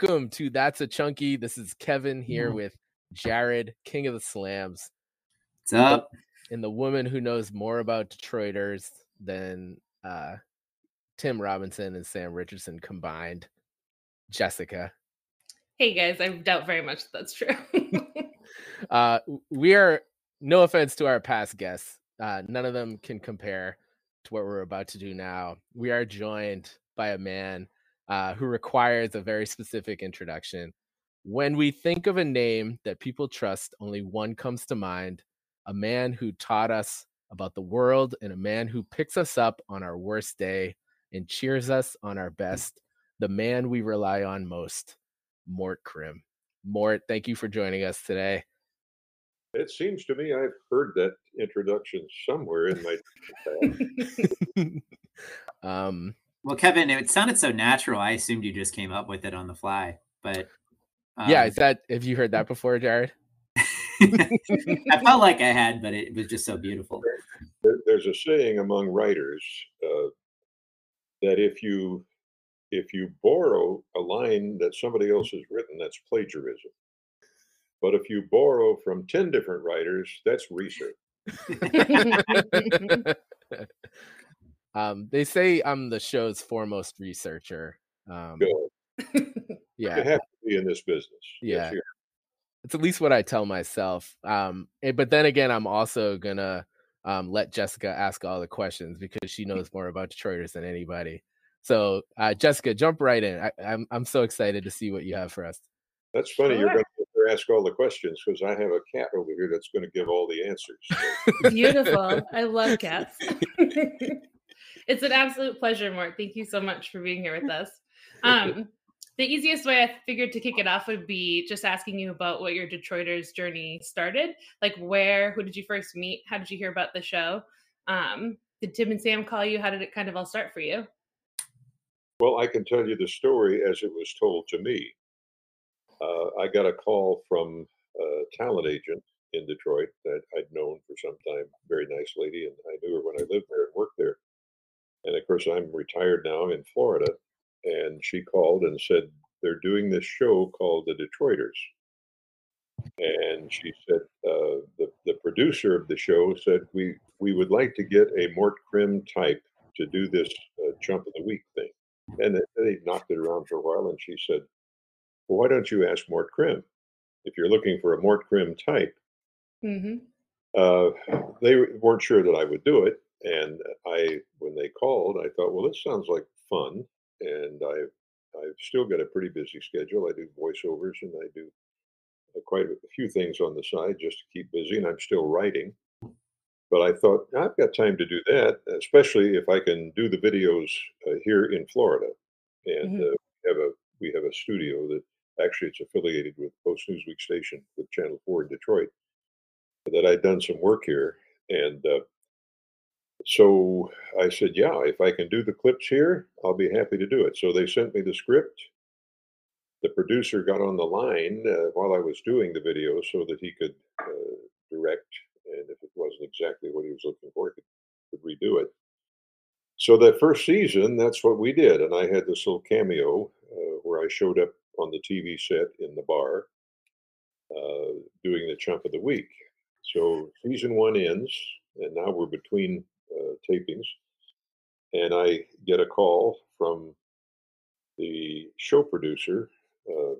Welcome to That's a Chunky. This is Kevin here Mm. with Jared, King of the Slams, What's up? and the woman who knows more about Detroiters than uh, Tim Robinson and Sam Richardson combined, Jessica. Hey guys, I doubt very much that that's true. Uh, we are, no offense to our past guests, uh, none of them can compare to what we're about to do now. We are joined by a man uh, who requires a very specific introduction. When we think of a name that people trust, only one comes to mind a man who taught us about the world and a man who picks us up on our worst day and cheers us on our best, the man we rely on most, Mort Crim. Mort, thank you for joining us today. It seems to me I've heard that introduction somewhere in my um, Well, Kevin, it sounded so natural. I assumed you just came up with it on the fly, but yeah, um, is that have you heard that before, Jared? I felt like I had, but it was just so beautiful. There- There's a saying among writers uh, that if you if you borrow a line that somebody else has written, that's plagiarism. But if you borrow from ten different writers, that's research. um, they say I'm the show's foremost researcher. Um, Good. yeah, You have to be in this business. Yeah. Yes, it's at least what I tell myself. Um, eh, but then again, I'm also gonna um, let Jessica ask all the questions because she knows more about Detroiters than anybody. So, uh, Jessica, jump right in. I, I'm I'm so excited to see what you have for us. That's funny. You're going to ask all the questions because I have a cat over here that's going to give all the answers. So, Beautiful. I love cats. it's an absolute pleasure, Mort. Thank you so much for being here with us. Um, the easiest way I figured to kick it off would be just asking you about what your Detroiters journey started. Like where, who did you first meet? How did you hear about the show? Um, did Tim and Sam call you? How did it kind of all start for you? Well, I can tell you the story as it was told to me. Uh, I got a call from a talent agent in Detroit that I'd known for some time. Very nice lady, and I knew her when I lived there and worked there. And of course, I'm retired now. In Florida, and she called and said they're doing this show called The Detroiters. And she said uh, the the producer of the show said we we would like to get a Mort Crim type to do this uh, Chump of the Week thing. And they, they knocked it around for a while, and she said, "Well, why don't you ask Mort Crim? If you're looking for a Mort Crim type, Mm-hmm. uh, they weren't sure that I would do it. And I, when they called, I thought, well, this sounds like fun. And I've, I've still got a pretty busy schedule. I do voiceovers and I do uh, quite a few things on the side just to keep busy. And I'm still writing. But I thought I've got time to do that, especially if I can do the videos uh, here in Florida. And Mhm. uh, we have a we have a studio that actually it's affiliated with Post Newsweek station with Channel Four in Detroit that I'd done some work here. And uh, so I said, yeah, if I can do the clips here, I'll be happy to do it. So they sent me the script. The producer got on the line uh, while I was doing the video so that he could uh, direct. And if it wasn't exactly what he was looking for, he could, could redo it. So that first season, that's what we did. And I had this little cameo uh, where I showed up on the TV set in the bar uh, doing the chump of the week. So season one ends, and now we're between tapings, and I get a call from the show producer. Uh,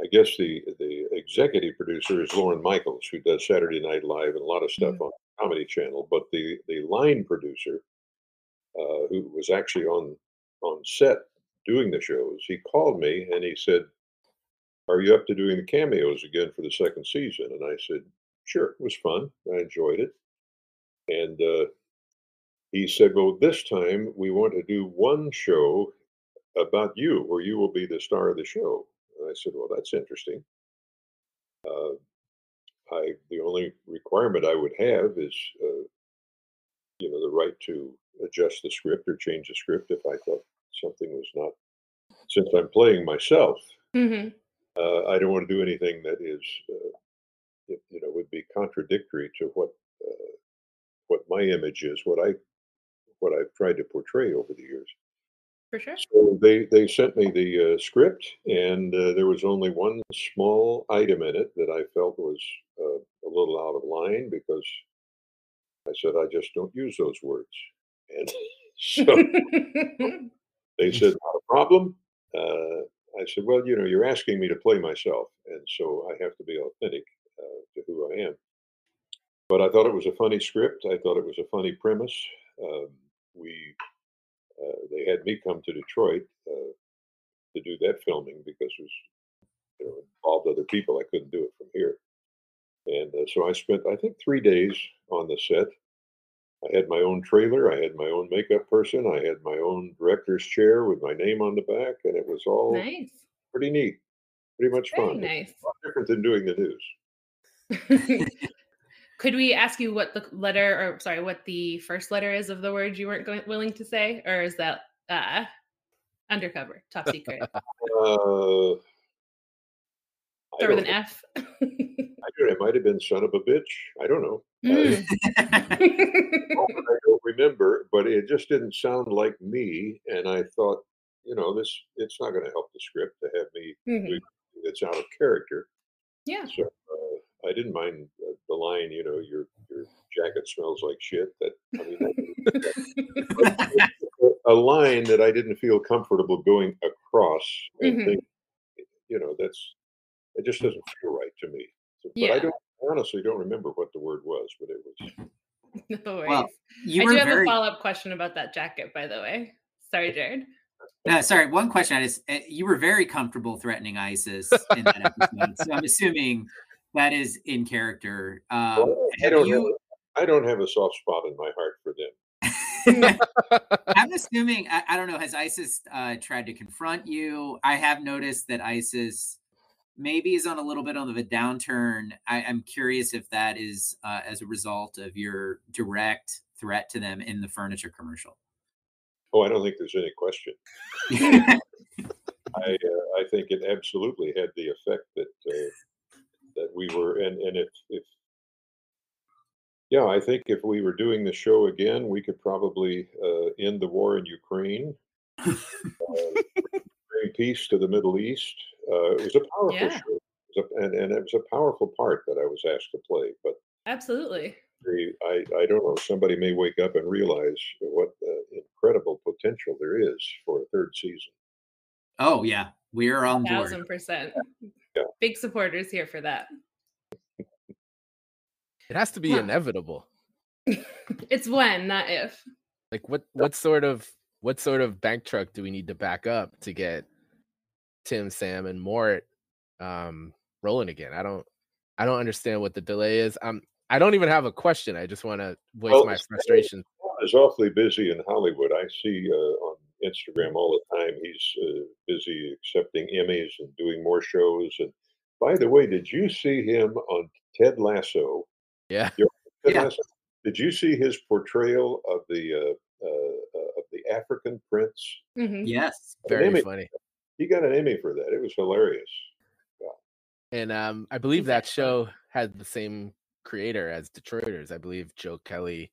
I guess the the executive producer is Lorne Michaels, who does Saturday Night Live and a lot of stuff on Comedy Channel. But the the line producer, uh, who was actually on on set doing the shows, he called me and he said, "Are you up to doing the cameos again for the second season?" And I said, Sure, it was fun. I enjoyed it. And uh, he said, Well, this time we want to do one show about you, where you will be the star of the show. And I said, Well, that's interesting. Uh, I the only requirement I would have is, uh, you know, the right to adjust the script or change the script if I thought something was not. Since I'm playing myself, Mm-hmm. uh, I don't want to do anything that is, uh, you you know, would be contradictory to what uh, what my image is, what I what I've tried to portray over the years. For sure. So they they sent me the uh, script, and uh, there was only one small item in it that I felt was uh, a little out of line because I said I just don't use those words, and so they said not a problem. Uh, I said, well, you know, you're asking me to play myself, and so I have to be authentic uh, to who I am. But I thought it was a funny script. I thought it was a funny premise. Um, we uh, they had me come to Detroit uh, to do that filming because it was you know involved other people. I couldn't do it from here, and uh, so I spent I think three days on the set. I had my own trailer. I had my own makeup person. I had my own director's chair with my name on the back, and it was all nice. pretty neat, pretty much Very fun. nice. A lot different than doing the news. Could we ask you what the letter, or sorry, what the first letter is of the word you weren't going, willing to say, or is that uh, undercover, top secret, Uh, start with an know. F? I don't know. It might have been son of a bitch. I don't know. Mm. I don't remember, but it just didn't sound like me. And I thought, you know, this it's not going to help the script to have me Mhm. it's out of character. Yeah. So uh, I didn't mind the, the line, you know, your your jacket smells like shit. That I mean, a line that I didn't feel comfortable going across and Mhm. think, you know, that's it just doesn't feel right to me. So, but Yeah. I don't honestly don't remember what the word was, but it was No worries. Well, you I do have very a follow up question about that jacket, by the way. Sorry, Jared. No, sorry. One question. I just uh, you were very comfortable threatening ISIS in that episode, so I'm assuming that is in character. Um, I don't you? have, I don't have a soft spot in my heart for them. I'm assuming. I, I don't know. Has ISIS uh, tried to confront you? I have noticed that ISIS maybe is on a little bit of a downturn. I, I'm curious if that is uh, as a result of your direct threat to them in the furniture commercial. Oh, I don't think there's any question. I uh, I think it absolutely had the effect that uh, that we were, and and if if yeah, I think if we were doing the show again, we could probably uh, end the war in Ukraine, uh, bring peace to the Middle East. Uh, it was a powerful Yeah. show, It was a- and and it was a powerful part that I was asked to play, but. Absolutely. I, I don't know. Somebody may wake up and realize what uh, incredible potential there is for a third season. Oh yeah, we're on board. Thousand percent. Big supporters here for that. It has to be Huh. inevitable. It's when, not if. Like what what sort of what sort of bank truck do we need to back up to get Tim, Sam, and Mort um rolling again? I don't I don't understand what the delay is. I'm. I don't even have a question. I just want to voice Well, my frustration. Paul is awfully busy in Hollywood. I see uh, on Instagram all the time he's uh, busy accepting Emmys and doing more shows. And by the way, did you see him on Ted Lasso? Yeah. Ted Yeah. Lasso? Did you see his portrayal of the uh, uh, uh, of the African prince? Mhm. Yes. Very Emmy. funny. He got an Emmy for that. It was hilarious. Yeah. And um I believe that show had the same creator as Detroiters. I believe Joe Kelly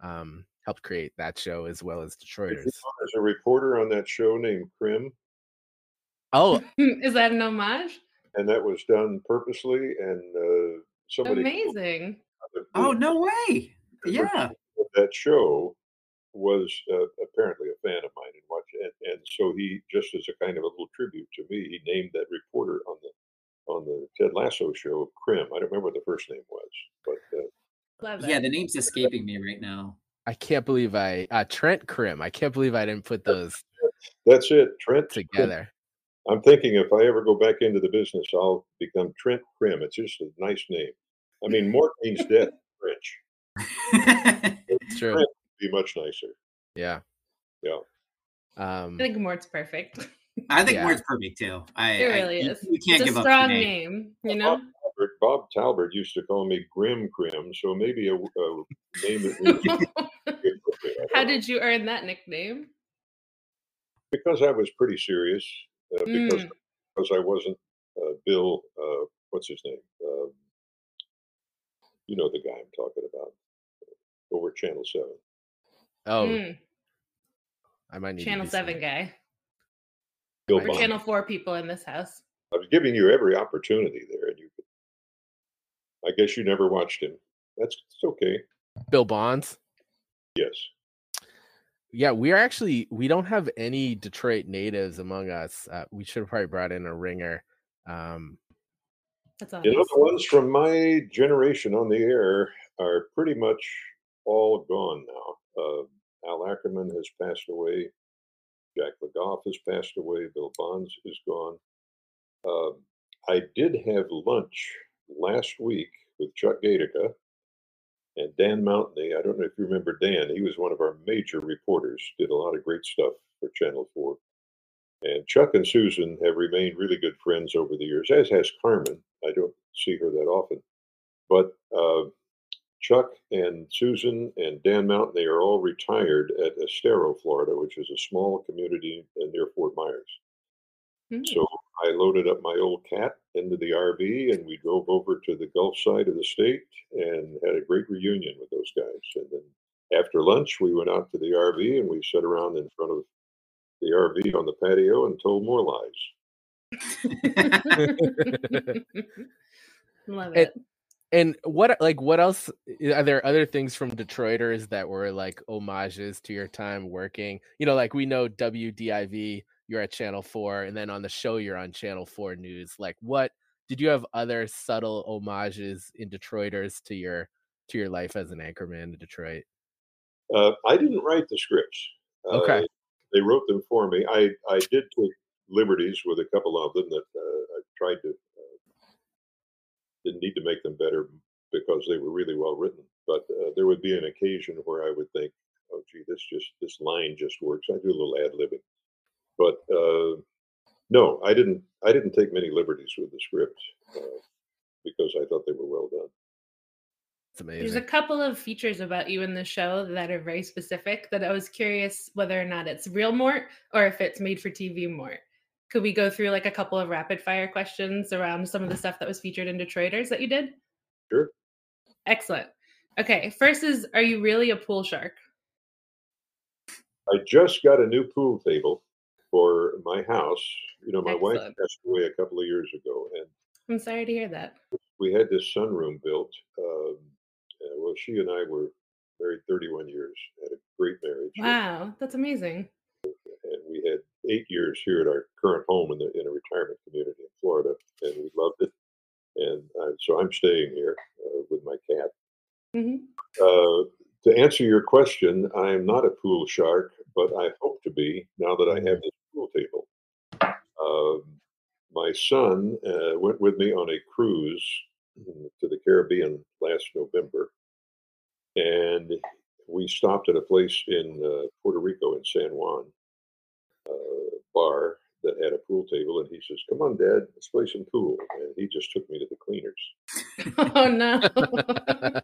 um helped create that show as well as Detroiters. There's a reporter on that show named Crimm, Oh, Is that an homage? and that was done purposely. And uh, somebody Amazing. Oh no way. Yeah. that show was uh, apparently a fan of mine and watch and, and so he just as a kind of a little tribute to me he named that reporter on the on the ted lasso show Crimm i don't remember what the first name was but uh, Yeah, the name's escaping me right now. I can't believe I uh Trent Crimm. I can't believe I didn't put those that's it trent together. i'm thinking if i ever go back into the business i'll become trent Crimm it's just a nice name i mean mort means death in french It's true. Trent would be much nicer Yeah. Yeah. Um I think Mort's perfect. I think Yeah. Word's perfect too. I, It really you- is. You can't it's give a up strong name. name, you know? Bob, Bob Talbert used to call me Grim Crim, so maybe a, a name that would be appropriate. I don't How did you earn that nickname? because I was pretty serious uh, because Mm. because I wasn't uh, Bill. Uh, what's his name? Um, you know the guy I'm talking about over Channel Seven. oh Mm. I might need Channel to Seven guy Bill or Bonds. Channel Four people in this house. I was giving you every opportunity there, and you. I guess you never watched him. That's it's okay. Bill Bonds. Yes. Yeah, we are actually we don't have any Detroit natives among us. Uh, we should have probably brought in a ringer. Um, That's all. You know, the ones from my generation on the air are pretty much all gone now. Uh, Al Ackerman has passed away. Jac LeGoff has passed away. Bill Bonds is gone. Um, I did have lunch last week with Chuck Gaidica and Dan Mountney. I don't know if you remember Dan. He was one of our major reporters, did a lot of great stuff for Channel 4. And Chuck and Susan have remained really good friends over the years, as has Carmen. I don't see her that often. But uh, Chuck and Susan and Dan Mountney, they are all retired at Estero, Florida, which is a small community near Fort Myers. Hmm. So I loaded up my old cat into the RV and we drove over to the Gulf side of the state and had a great reunion with those guys. And then after lunch, we went out to the RV and we sat around in front of the RV on the patio and told more lies. Love It- it. and what like what else are there other things from Detroiters that were like homages to your time working? You know, like we know WDIV, you're at Channel 4, and then on the show you're on Channel 4 News. Like what did you have other subtle homages in Detroiters to your to your life as an anchorman in Detroit? Uh, I didn't write the scripts. Okay. Uh, they wrote them for me. I, I did take liberties with a couple of them that uh, I tried to, uh, didn't need to make them better because they were really well written. But uh, there would be an occasion where I would think, oh, gee, this just, this line just works. I do a little ad libbing. But uh, no, I didn't, I didn't take many liberties with the script uh, because I thought they were well done. It's amazing. There's a couple of features about you in the show that are very specific that I was curious whether or not it's real Mort or if it's made for TV Mort. Could we go through like a couple of rapid fire questions around some of the stuff that was featured in Detroiters that you did? Sure. Excellent. Okay, first is are you really a pool shark? I just got a new pool table for my house. You know, my wife passed away a couple of years ago, and I'm sorry to hear that. we had this sunroom built. Um, uh, well, she and I were married 31 years, had a great marriage, Wow, that's amazing. and we had eight years here at our current home in the in a retirement community in Florida, and we loved it. And uh, so I'm staying here uh, with my cat. hmm Uh, to answer your question, I am not a pool shark, but I hope to be now that I have this pool table. Um, my son uh, went with me on a cruise to the Caribbean last November, and we stopped at a place in uh, Puerto Rico in San Juan, uh, bar that had a pool table, and he says, "Come on, Dad, let's play some pool." And he just took me to the cleaners Oh no.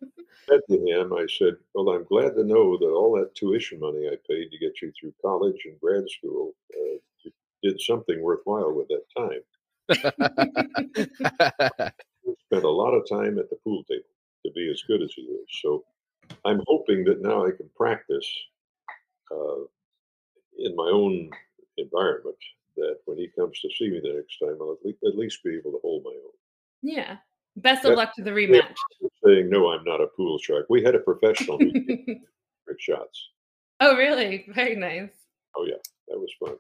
said to him, I said, Well, I'm glad to know that all that tuition money I paid to get you through college and grad school uh, did something worthwhile with that time. Spent a lot of time at the pool table to be as good as he is. So I'm hoping that now I can practice uh, in my own environment that when he comes to see me the next time, I'll at least, at least be able to hold my own. yeah. Best of luck to the rematch. Saying, No, I'm not a pool shark. We had a professional who shots. oh, really? Very nice. Oh, yeah, that was fun.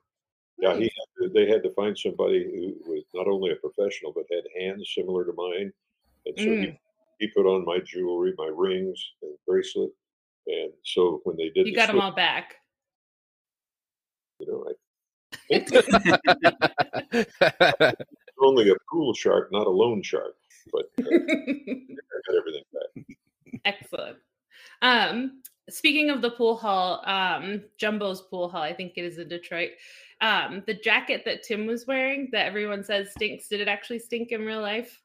Yeah, he had to, they had to find somebody who was not only a professional but had hands similar to mine, and so Mm. he, he put on my jewelry, my rings and bracelet, and so when they did, You the got them all back. you know, I was only a pool shark, not a loan shark, but uh, I got everything back. Excellent. Um, speaking of the pool hall, um, Jumbo's pool hall, I think it is in Detroit. Um, the jacket that Tim was wearing that everyone says stinks, did it actually stink in real life?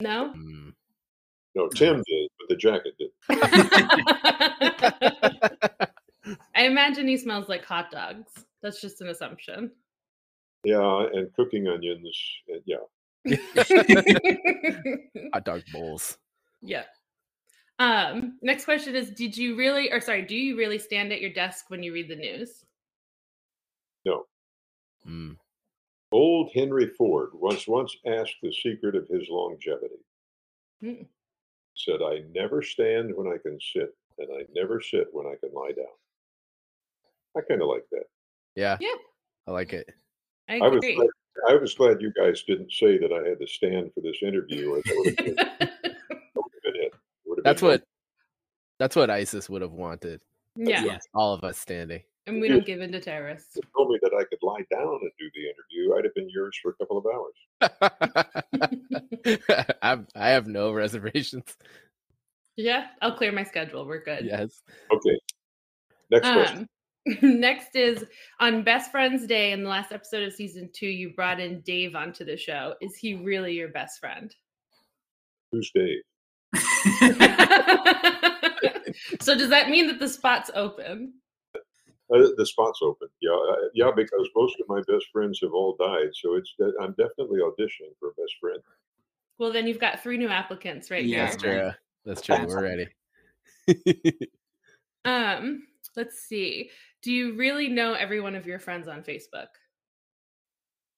No? Mm. No, Tim did, but the jacket did. I imagine he smells like hot dogs. That's just an assumption. Yeah, and cooking onions. And yeah, Hot dog bowls. yeah. Um, next question is Did you really, or sorry, do you really stand at your desk when you read the news? No. Mm. Old Henry Ford was once asked the secret of his longevity. Mm. Said, I never stand when I can sit, and I never sit when I can lie down. I kind of like that. Yeah. Yeah. I like it. I I was, agree. glad, I was glad you guys didn't say that I had to stand for this interview. Or that would been, that would have been it. Would have That's been what that's what ISIS would have wanted. yeah. Yeah. All of us standing. And we don't give in to terrorists. If told me that I could lie down and do the interview, I'd have been yours for a couple of hours. I'm, I have no reservations. Yeah, I'll clear my schedule. We're good. Yes. Okay. Next question. Um, Next is on Best Friends Day in the last episode of season two, you brought in Dave onto the show. Is he really your best friend? Who's Dave? so does that mean that the spot's open? Uh, the spot's open. Yeah, uh, yeah, because most of my best friends have all died, so it's de- I'm definitely auditioning for a best friend. Well, then you've got three new applicants right Yeah. That's true. That's true. We're ready. Um, let's see. Do you really know every one of your friends on Facebook?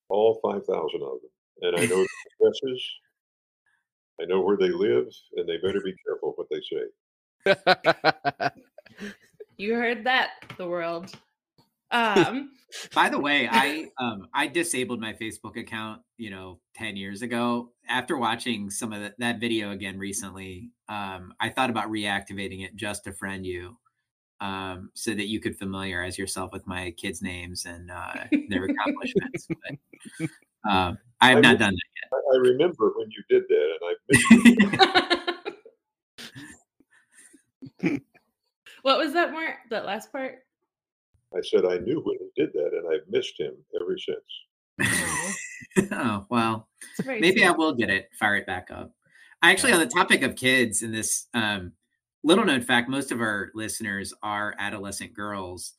All five thousand of them, and I know their addresses. I know where they live, and they better be careful what they say. You heard that, the world. Um, By the way, I um I disabled my Facebook account, you know, 10 years ago. After watching some of the, that video again recently, um I thought about reactivating it just to friend you. Um so that you could familiarize yourself with my kids' names and uh their accomplishments. But um I have not done that yet. I remember when you did that, and I what was that Mort? That last part? I said I knew when he did that, and I've missed him ever since. oh, well. Maybe sweet. I will get it, fire it back up. I Actually, on the topic of kids, and this um, little known fact, most of our listeners are adolescent girls.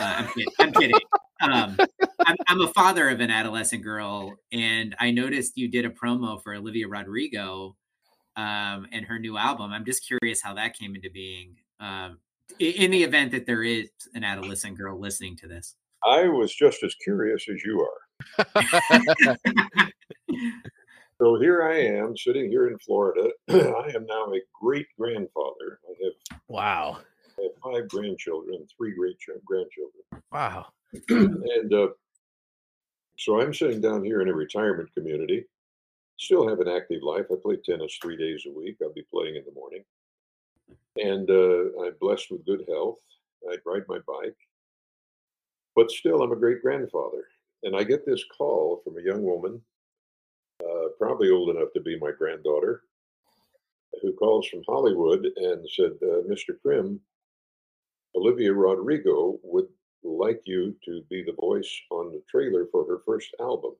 Uh, I'm, kid- I'm kidding. Um, I'm, I'm a father of an adolescent girl, and I noticed you did a promo for Olivia Rodrigo um, and her new album. I'm just curious how that came into being. Um, in the event that there is an adolescent girl listening to this, I was just as curious as you are. So here I am, sitting here in Florida. I am now a great grandfather. I have, wow. I have five grandchildren, three great grandchildren. Wow. and uh, so I'm sitting down here in a retirement community. Still have an active life. I play tennis three days a week. I'll be playing in the morning, and uh, I'm blessed with good health. I ride my bike, but still, I'm a great grandfather. And I get this call from a young woman, uh, probably old enough to be my granddaughter, who calls from Hollywood and said, uh, "Mr. Crim, Olivia Rodrigo would like you to be the voice on the trailer for her first album.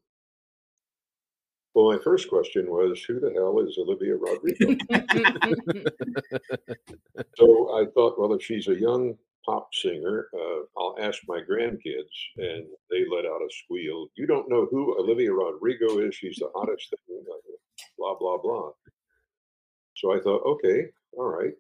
Well, my first question was, who the hell is Olivia Rodrigo? so I thought, well, if she's a young pop singer, uh, I'll ask my grandkids. And they let out a squeal. You don't know who Olivia Rodrigo is? She's the hottest thing, blah, blah, blah. So I thought, okay, all right.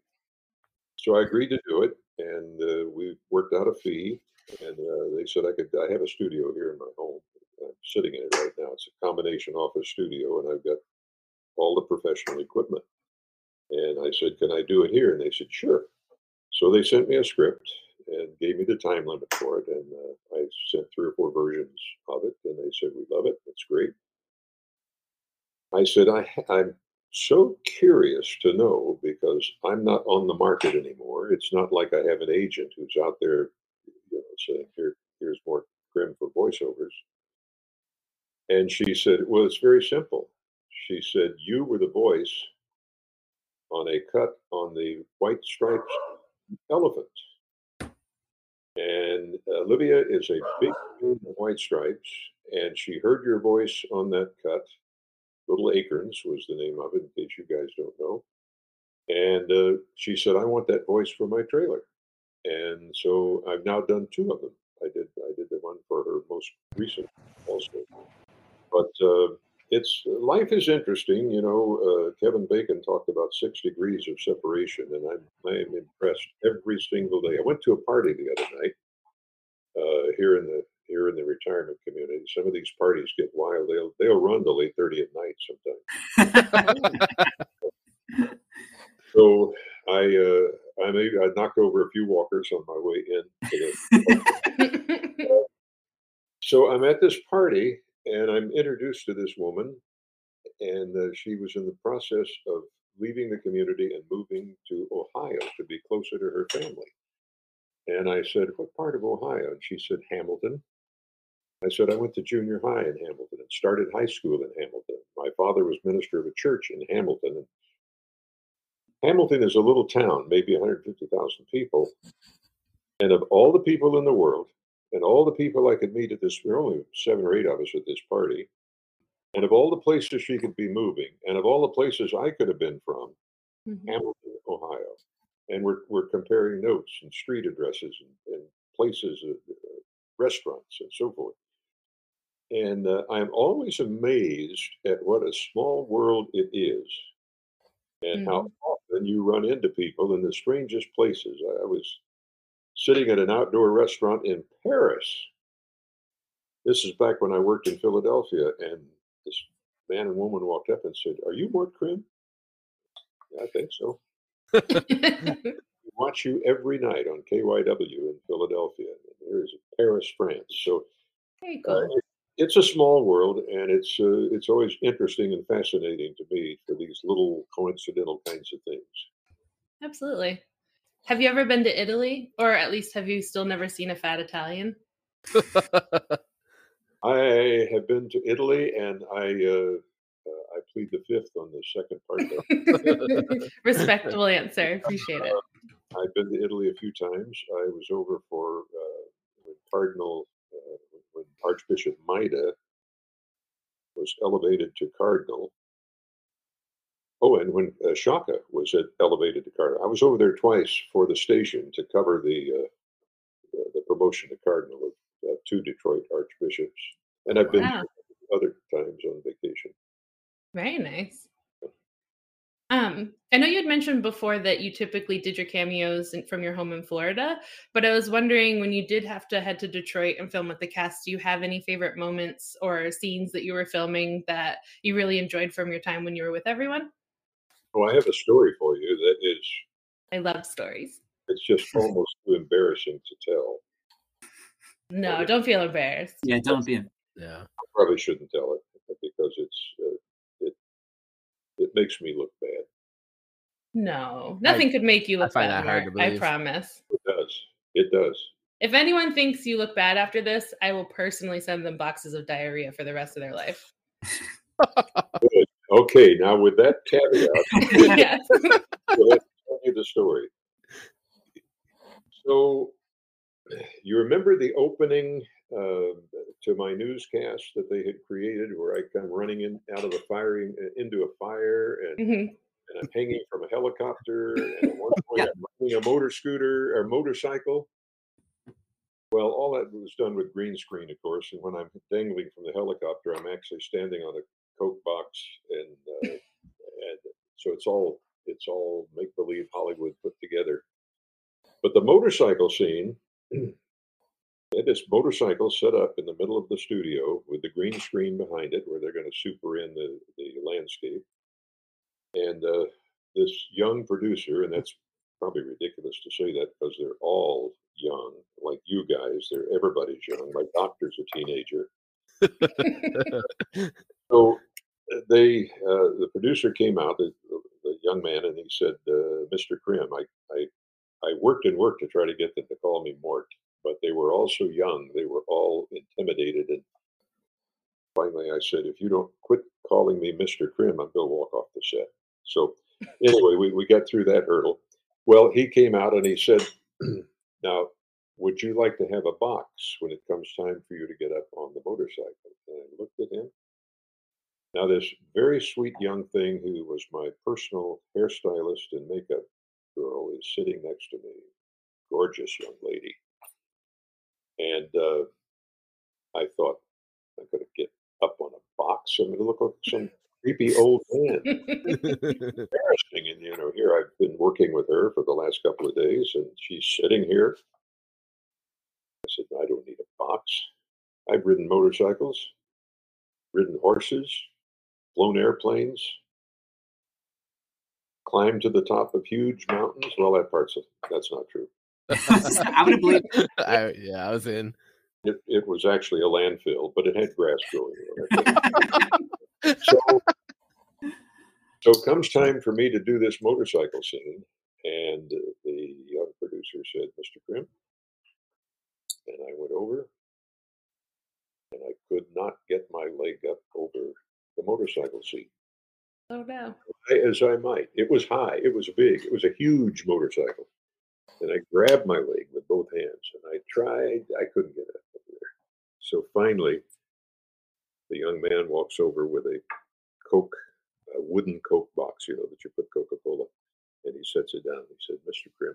So I agreed to do it. And uh, we worked out a fee and uh, they said I could. I have a studio here in my home. I'm sitting in it right now. It's a combination office studio, and I've got all the professional equipment. And I said, "Can I do it here?" And they said, "Sure." So they sent me a script and gave me the time limit for it, and uh, I sent three or four versions of it, and they said, "We love it. It's great." I said, I, "I'm so curious to know because I'm not on the market anymore. It's not like I have an agent who's out there you know, saying, Here, here's Mort Crim for voiceovers. And she said, Well, it's very simple. She said, You were the voice on a cut on the White Stripes elephant. And Olivia is a big White Stripes, and she heard your voice on that cut. Little Acorns was the name of it, in case you guys don't know. And uh, she said, I want that voice for my trailer and so I've now done two of them. I did I did the one for her most recent also, but uh, it's life is interesting. You know, uh, Kevin Bacon talked about six degrees of separation, and I'm I am impressed every single day. I went to a party the other night uh, here in the here in the retirement community. Some of these parties get wild. They'll they'll run till eight thirty at night sometimes. so I uh, I maybe I knocked over a few walkers on my way in. so I'm at this party and I'm introduced to this woman, and uh, she was in the process of leaving the community and moving to Ohio to be closer to her family. And I said, What part of Ohio? And she said, Hamilton. I said, I went to junior high in Hamilton and started high school in Hamilton. My father was minister of a church in Hamilton. And Hamilton is a little town, maybe 150,000 people. And of all the people in the world, and all the people I could meet at this, there were only seven or eight of us at this party, and of all the places she could be moving, and of all the places I could have been from, mm-hmm. Hamilton, Ohio, and we're we're comparing notes and street addresses and, and places, uh, uh, restaurants, and so forth. And uh, I'm always amazed at what a small world it is, and mm-hmm. how often you run into people in the strangest places. I was sitting at an outdoor restaurant in Paris. This is back when I worked in Philadelphia, and this man and woman walked up and said, "Are you Mort Crim?" Yeah, I think so. watch you every night on KYW in Philadelphia. There's Paris, France. So uh, it's a small world, and it's uh, it's always interesting and fascinating to me for these little coincidental kinds of things. Absolutely. Have you ever been to Italy, or at least have you still never seen a fat Italian? I have been to Italy, and I uh, uh, I plead the fifth on the second part. Respectable answer. Appreciate it. Uh, I've been to Italy a few times. I was over for uh, when Cardinal, uh, when Archbishop Maida was elevated to cardinal. Oh, and when uh, Szoka was at, elevated to cardinal, I was over there twice for the station to cover the uh, the, the, promotion to cardinal of uh, two Detroit archbishops, and I've been wow. other times on vacation. Very nice. Um, I know you had mentioned before that you typically did your cameos in, from your home in Florida, but I was wondering when you did have to head to Detroit and film with the cast, do you have any favorite moments or scenes that you were filming that you really enjoyed from your time when you were with everyone? Oh, I have a story for you that is. I love stories. It's just almost too embarrassing to tell. No, don't feel embarrassed. Yeah, don't be. Yeah, I probably shouldn't tell it because it's uh, it it makes me look bad. No, nothing I, could make you look I bad. hard to believe. I promise. It does. It does. If anyone thinks you look bad after this, I will personally send them boxes of diarrhea for the rest of their life. Good. Okay, now with that caveat, yes. let's tell you the story. So, you remember the opening uh, to my newscast that they had created, where I come running in out of the firing uh, into a fire, and, mm-hmm. and I'm hanging from a helicopter, and at one point. I'm riding a motor scooter or motorcycle. Well, all that was done with green screen, of course. And when I'm dangling from the helicopter, I'm actually standing on a Coke box, and uh, and so it's all it's all make believe Hollywood put together. But the motorcycle scene, they had this motorcycle set up in the middle of the studio with the green screen behind it, where they're going to super in the the landscape, and uh, this young producer, and that's probably ridiculous to say that because they're all young, like you guys. They're everybody's young. My doctor's a teenager. so they uh, the producer came out, the, the, young man, and he said, uh, "Mr. Crim, I, I I worked and worked to try to get them to call me Mort, but they were all so young, they were all intimidated, and finally I said, if you don't quit calling me Mr. Crim, I'm going to walk off the set. So anyway, we, we got through that hurdle. Well, he came out and he said, now, would you like to have a box when it comes time for you to get up on the motorcycle? And I looked at him now, this very sweet young thing who was my personal hairstylist and makeup girl is sitting next to me, gorgeous young lady. And uh, I thought I'm going to get up on a box. I'm going to look like some creepy old man. Embarrassing. And, you know, here I've been working with her for the last couple of days, and she's sitting here. I said, I don't need a box. I've ridden motorcycles, ridden horses, flown airplanes, climbed to the top of huge mountains. Well, that part's that's not true. I would have believed. I, yeah, I was in. It, it was actually a landfill, but it had grass growing on it. so, so comes time for me to do this motorcycle scene, and the young producer said, "Mr. Crim," and I went over, and I could not get my leg up over the motorcycle seat. Oh no. As I might. It was high. It was big. It was a huge motorcycle. And I grabbed my leg with both hands and I tried. I couldn't get it up there. So finally, the young man walks over with a Coke, a wooden Coke box, you know, that you put Coca Cola, and he sets it down. He said, Mr. Crim.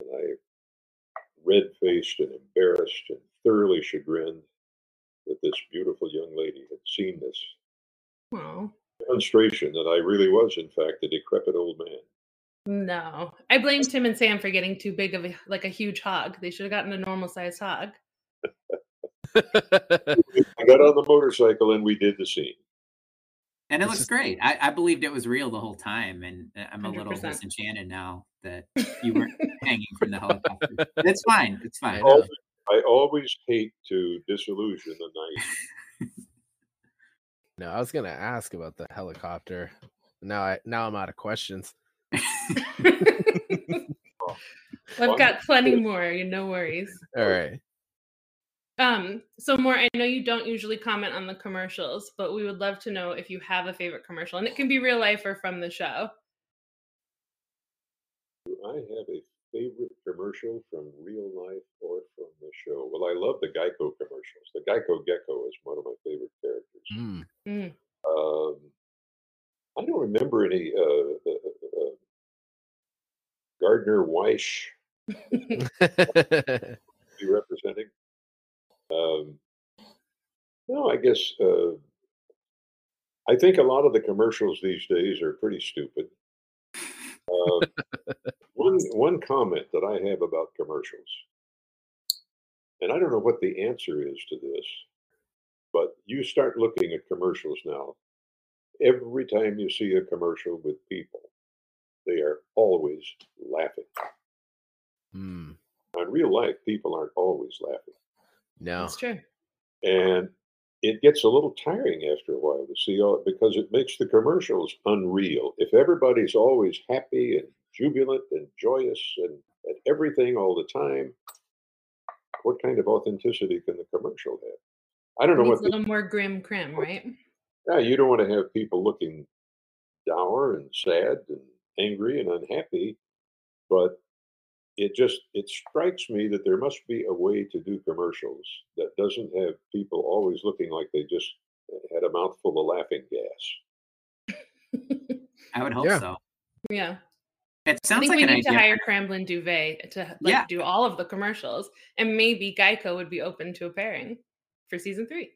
And I, red faced and embarrassed and thoroughly chagrined that this beautiful young lady had seen this Oh. demonstration that I really was, in fact, a decrepit old man. No. I blamed Tim and Sam for getting too big of a like a huge hog. They should have gotten a normal sized hog. I got on the motorcycle and we did the scene. And it This looks great. I, I believed it was real the whole time, and uh, I'm a little 100%. disenchanted now that you weren't hanging from the helicopter. It's fine. It's fine. know. Always- I always hate to disillusion the night. No, I was gonna ask about the helicopter. Now I now I'm out of questions. I've got plenty Mort, you no worries. All right. Um, so more, I know you don't usually comment on the commercials, but we would love to know if you have a favorite commercial, and it can be real life or from the show. Do I have a favorite commercial from real life or from the show? Well, I love the Geico commercials. The Geico Gecko is one of my favorite characters. Mm. Um, I don't remember any uh, uh, uh, Gardner White be representing. Um, no, I guess uh, I think a lot of the commercials these days are pretty stupid. Um, one one comment that I have about commercials, and I don't know what the answer is to this, but you start looking at commercials now. Every time you see a commercial with people, they are always laughing. Mm. In real life, people aren't always laughing. No. That's true. and it gets a little tiring after a while to see all because it makes the commercials unreal. If everybody's always happy and jubilant and joyous and at everything all the time, what kind of authenticity can the commercial have? I don't know Needs what. a The, little more grim crim, right? yeah, you don't want to have people looking dour and sad and angry and unhappy, but it just it strikes me that there must be a way to do commercials that doesn't have people always looking like they just eh, had a mouthful of laughing gas. I would hope Yeah. so. yeah. It I sounds think like we an need to hire Cramblin Duvet to like Yeah. do all of the commercials, and maybe Geico would be open to a pairing for season three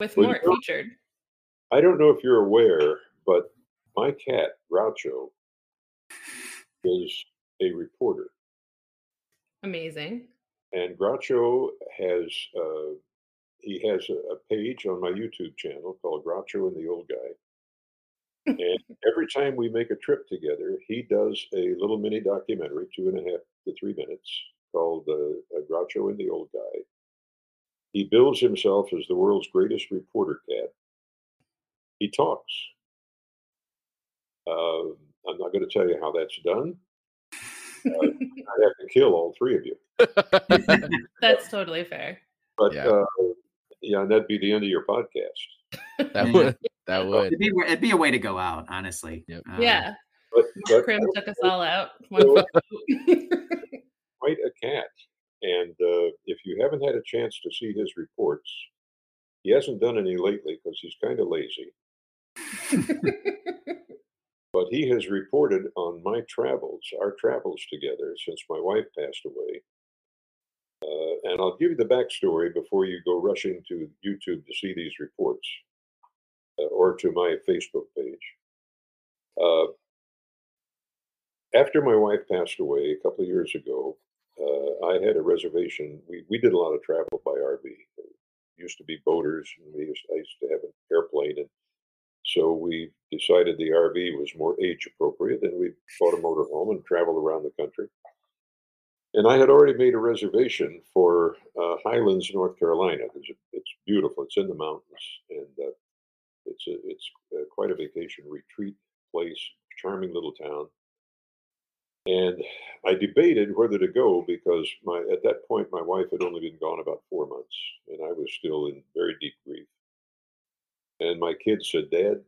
with Well, you know- featured. I don't know if you're aware, but my cat Groucho is a reporter, Amazing. and Groucho has uh, he has a, a page on my YouTube channel called Groucho and the Old Guy. And every time we make a trip together, he does a little mini documentary, two and a half to three minutes, called uh, uh, Groucho and the Old Guy. He bills himself as the world's greatest reporter cat. He talks. Uh, I'm not going to tell you how that's done. Uh, I'd have to kill all three of you. That's totally fair. But Yeah. uh, yeah, and that'd be the end of your podcast. that would that would. It'd be, it'd be a way to go out, honestly. Yep. Uh, yeah. But, but Crim took us all out. So- quite a cat. And uh, if you haven't had a chance to see his reports, he hasn't done any lately because he's kind of lazy. But he has reported on my travels, our travels together since my wife passed away. Uh, and I'll give you the backstory before you go rushing to YouTube to see these reports or to my Facebook page. Uh, after my wife passed away a couple of years ago, uh, I had a reservation. We, we did a lot of travel by RV. It used to be boaters, and we used, I used to have an airplane, and so we decided the RV was more age appropriate, and we bought a motorhome and traveled around the country. And I had already made a reservation for uh, Highlands, North Carolina. It's, it's, beautiful. It's in the mountains, and uh, it's a, it's uh, quite a vacation retreat place. Charming little town. And I debated whether to go because my at that point my wife had only been gone about four months, and I was still in very deep grief. And my kids said, "Dad,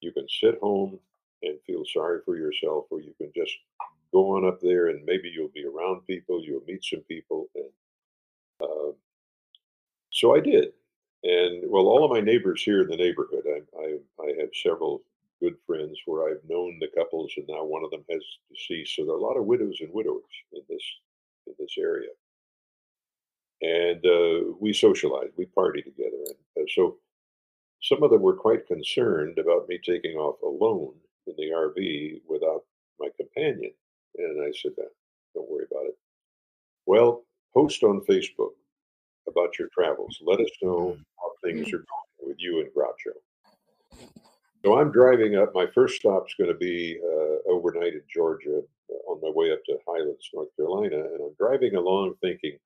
you can sit home and feel sorry for yourself, or you can just go on up there and maybe you'll be around people, you'll meet some people." And uh, so I did. And well, all of my neighbors here in the neighborhood, I, I, I have several good friends where I've known the couples, and now one of them has deceased. So there are a lot of widows and widowers in this in this area, and uh, we socialize, we party together, and uh, so some of them were quite concerned about me taking off alone in the RV without my companion, and I said, "Don't worry about it." Well, post on Facebook about your travels. Let us know mm. how things are going with you and Groucho. So I'm driving up. My first stop's going to be uh, overnight in Georgia uh, on my way up to Highlands, North Carolina. And I'm driving along thinking,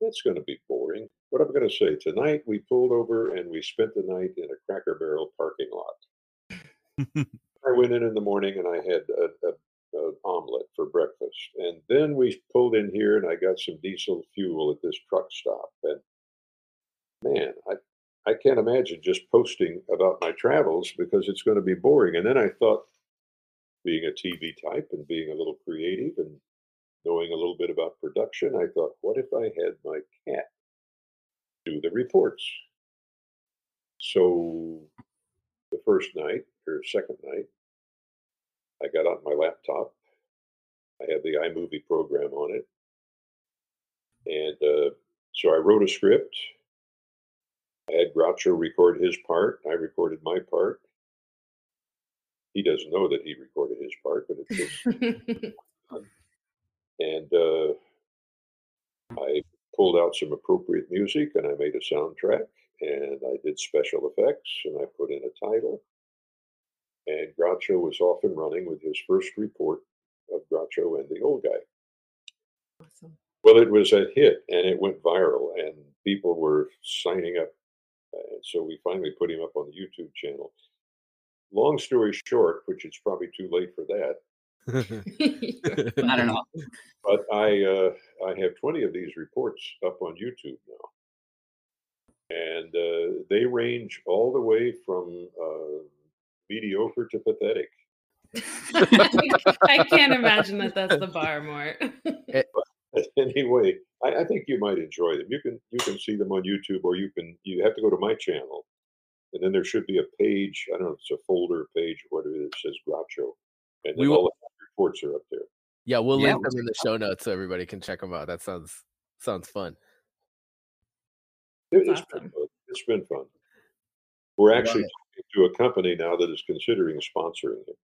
that's going to be boring. What am I going to say? Tonight we pulled over and we spent the night in a Cracker Barrel parking lot. I went in in the morning and I had a, a, a, omelet for breakfast. And then we pulled in here and I got some diesel fuel at this truck stop. And man, I, I can't imagine just posting about my travels because it's going to be boring. And then I thought, being a TV type and being a little creative and knowing a little bit about production, I thought, what if I had my cat do the reports? So the first night or second night, I got out my laptop. I had the iMovie program on it. And uh, so I wrote a script I had Groucho record his part. I recorded my part. He doesn't know that he recorded his part, but it's just and uh, I pulled out some appropriate music and I made a soundtrack and I did special effects and I put in a title. And Groucho was off and running with his first report of Groucho and the old guy. Awesome. Well, it was a hit and it went viral, and people were signing up and so we finally put him up on the YouTube channel. Long story short, which it's probably too late for that. I don't know. But I uh, I have 20 of these reports up on YouTube now. And uh, they range all the way from uh, mediocre to pathetic. I can't imagine that that's the bar, Mort. Eh, anyway, I, I, think you might enjoy them. You can you can see them on YouTube, or you can you have to go to my channel, and then there should be a page. I don't know, if it's a folder page or whatever that says Groucho, and then all the reports are up there. Yeah, we'll yeah, link them in the show notes so everybody can check them out. That sounds sounds fun. It, has awesome. been fun. It's been fun. We're actually talking to a company now that is considering sponsoring it.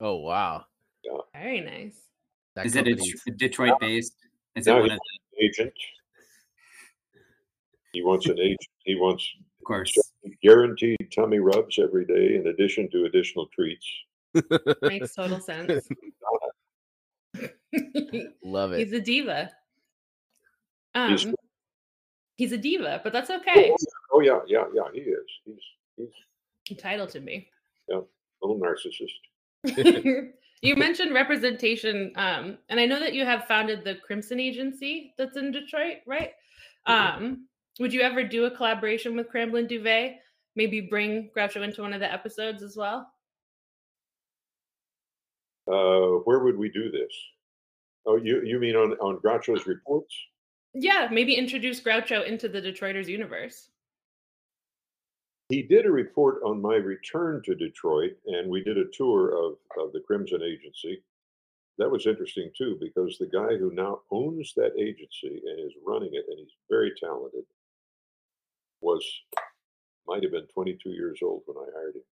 Oh wow! Yeah, very nice. That is it a Detroit based? Is now it one of the agent? He wants an agent. He wants, of course, guaranteed tummy rubs every day, in addition to additional treats. Makes total sense. Love it. He's a diva. Um, he's, he's a diva, but that's okay. Oh, yeah, yeah, yeah. He is. He's he's entitled to be. Yeah, little narcissist. You mentioned representation, um, and I know that you have founded the Crimson Agency that's in Detroit, right? Mm-hmm. Um, would you ever do a collaboration with Cramblin Duvet? Maybe bring Groucho into one of the episodes as well? Uh, where would we do this? Oh, you you mean on on Groucho's reports? Yeah, maybe introduce Groucho into the Detroiters universe he did a report on my return to Detroit, and we did a tour of, of the Crimson Agency. that was interesting too because the guy who now owns that agency and is running it, and he's very talented, was might have been 22 years old when I hired him.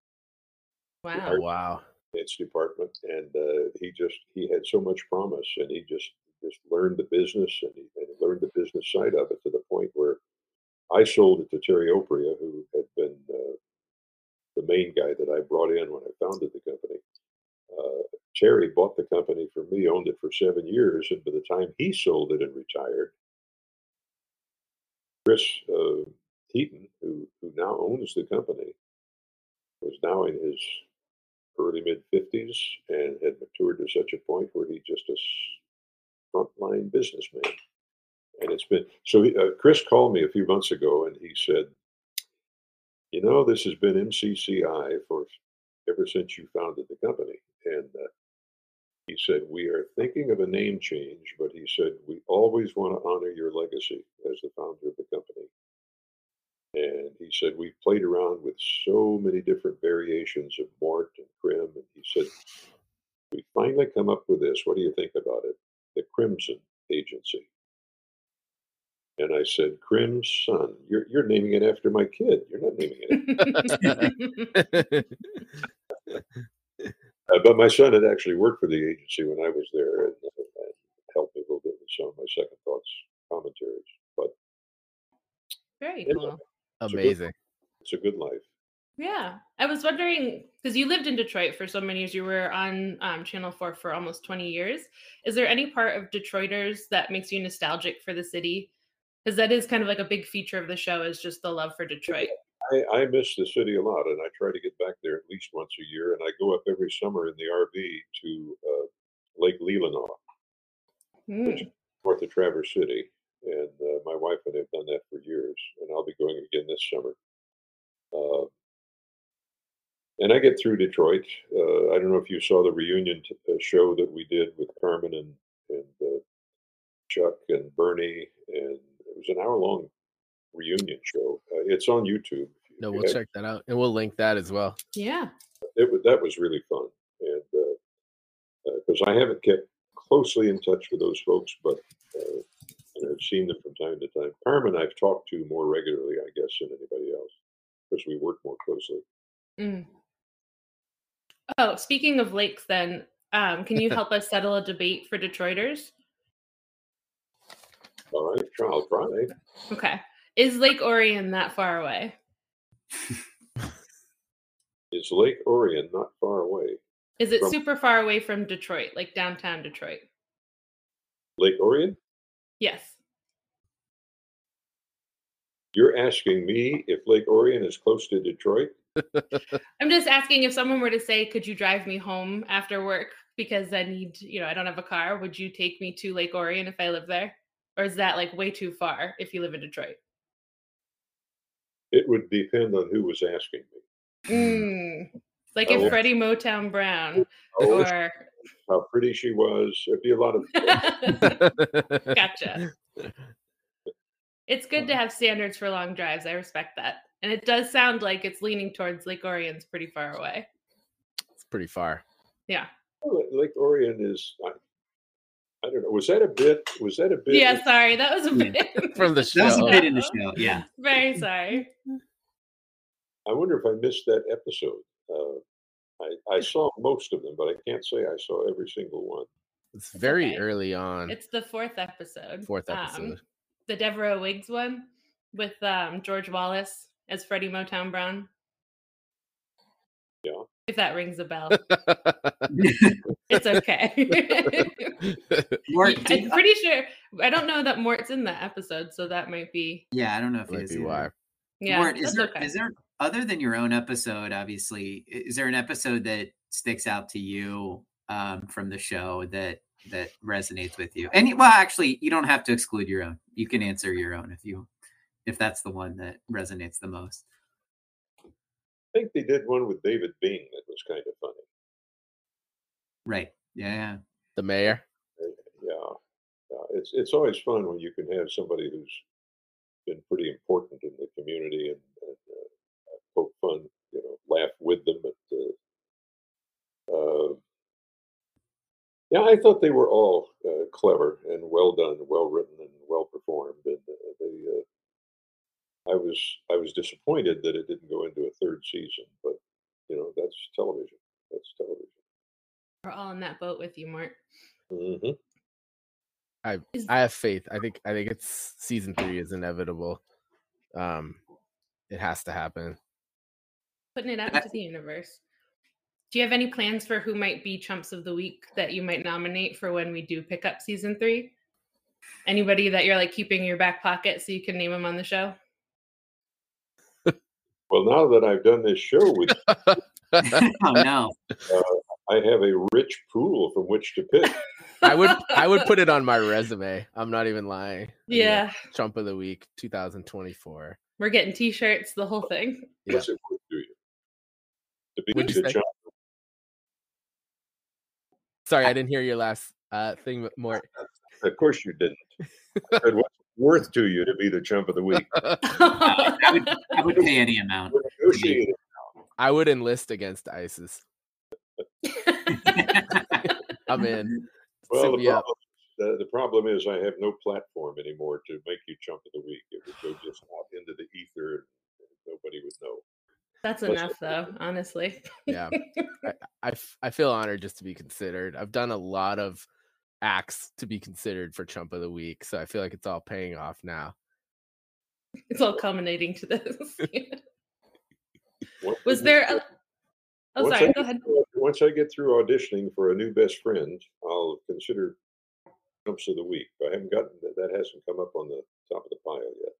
Wow. Oh, wow. Its department, and uh, he just he had so much promise, and he just just learned the business and he, and he learned the business side of it to the point where I sold it to Terry Opria, who had been uh, the main guy that I brought in when I founded the company. Uh, Terry bought the company from me, owned it for seven years, and by the time he sold it and retired, Chris uh, Heaton, who who now owns the company, was now in his early mid fifties and had matured to such a point where he just a frontline businessman. And it's been so. Uh, Chris called me a few months ago, and he said, "You know, this has been MCCI for ever since you founded the company." And uh, he said, "We are thinking of a name change, but he said we always want to honor your legacy as the founder of the company." And he said, We've played around with so many different variations of Mort and Crim. And he said, We finally come up with this. What do you think about it? The Crimson Agency. And I said, Crimson. You're, you're naming it after my kid. You're not naming it. uh, but my son had actually worked for the agency when I was there and, and helped me a little bit with some of my second thoughts commentaries. But Very Yeah. cool. It's a good- Amazing. it's a good life. Yeah, I was wondering because you lived in Detroit for so many years. You were on um, Channel Four for almost twenty years. Is there any part of Detroiters that makes you nostalgic for the city? Because that is kind of like a big feature of the show is just the love for Detroit. I, I miss the city a lot, and I try to get back there at least once a year. And I go up every summer in the RV to uh, Lake Leelanau, Hmm. north of Traverse City. And uh, my wife and I have done that for years, and I'll be going again this summer. Uh, and I get through Detroit. Uh, I don't know if you saw the reunion t- uh, show that we did with Carmen and and uh, Chuck and Bernie, and it was an hour long reunion show. Uh, it's on YouTube. you- No, we'll have- check that out and we'll link that as well. Yeah. it was that was really fun, and because I haven't kept closely in touch with those folks, but uh, I've seen them from time to time. Carmen, I've talked to more regularly, I guess, than anybody else because we work more closely. Mm. Oh, speaking of lakes, then, um, can you help us settle a debate for Detroiters? All right, sure, I'll try. Okay. Is Lake Orion that far away? Is Lake Orion not far away? Is it From- super far away from Detroit, like downtown Detroit? Lake Orion? Yes. You're asking me if Lake Orion is close to Detroit? I'm just asking if someone were to say, "Could you drive me home after work because I need, you know, I don't have a car. Would you take me to Lake Orion if I live there?" Or is that like way too far if you live in Detroit? It would depend on who was asking me. Mm. Like Oh. if Freddie Motown Brown Oh, or how pretty she was. It'd be a lot of gotcha. It's good to have standards for long drives. I respect that. And it does sound like it's leaning towards Lake Orion's pretty far away. It's pretty far. Yeah. Lake Orion is. I, I don't know. Was that a bit? Was that a bit? Yeah, sorry. That was a bit From the That was a show. bit in the show. Yeah. very sorry. I wonder if I missed that episode. Uh, I, I saw most of them, but I can't say I saw every single one. It's very okay. early on. It's the fourth episode. Fourth Um, episode. the Devereaux Wiggs one with um, George Wallace as Freddie Motown Brown. Yeah. If that rings a bell, it's okay. Mort, I'm did- pretty sure. I don't know that Mort's in that episode, so that might be. yeah, I don't know if he Might is be why. Yeah, Mort, is there okay. is there other than your own episode? Obviously, is there an episode that sticks out to you um, from the show that that resonates with you? And well, actually, you don't have to exclude your own. You can answer your own if you if that's the one that resonates the most. I think they did one with David Bing that was kind of funny. Right? Yeah. the mayor. Yeah, yeah. It's it's always fun when you can have somebody who's been pretty important in the community and, and uh, poke fun, you know, laugh with them. But uh, uh, Yeah, I thought they were all uh, clever and well done, well written, and well performed. And uh, they, uh, I was, I was disappointed that it didn't go into a third season. But you know, that's television. That's television. We're all in that boat with you, Mort. hmm I I have faith. I think I think it's season three is inevitable. Um, it has to happen. Putting it out That- into the universe. Do you have any plans for who might be chumps of the week that you might nominate for when we do pick up season three? Anybody that you're like keeping in your back pocket so you can name them on the show? Well, now that I've done this show with, oh no. I have a rich pool from which to pick. I would I would put it on my resume. I'm not even lying. You know, Yeah, Chump of the week 2024. we're getting t-shirts, the whole thing. Yeah. What's it worth to you? To be What'd you say? chump Sorry, I didn't hear your last uh thing but more. Of course you didn't. I said, what's it worth to you to be the chump of the week? I would, I would pay any amount. I would enlist against ISIS. I'm in. Well, Sign the problem, the, the problem is I have no platform anymore to make you chump of the week. It would go just out into the ether and nobody would know. That's Let's enough, though. Honestly. Yeah. I, I f- I feel honored just to be considered. I've done a lot of acts to be considered for Chump of the Week, so I feel like it's all paying off now. It's all culminating to this. Was there? A... Oh, Once sorry. I Go ahead. through- Once I get through auditioning for a new best friend, I'll consider chumps of the week. But I haven't gotten that. That hasn't come up on the top of the pile yet.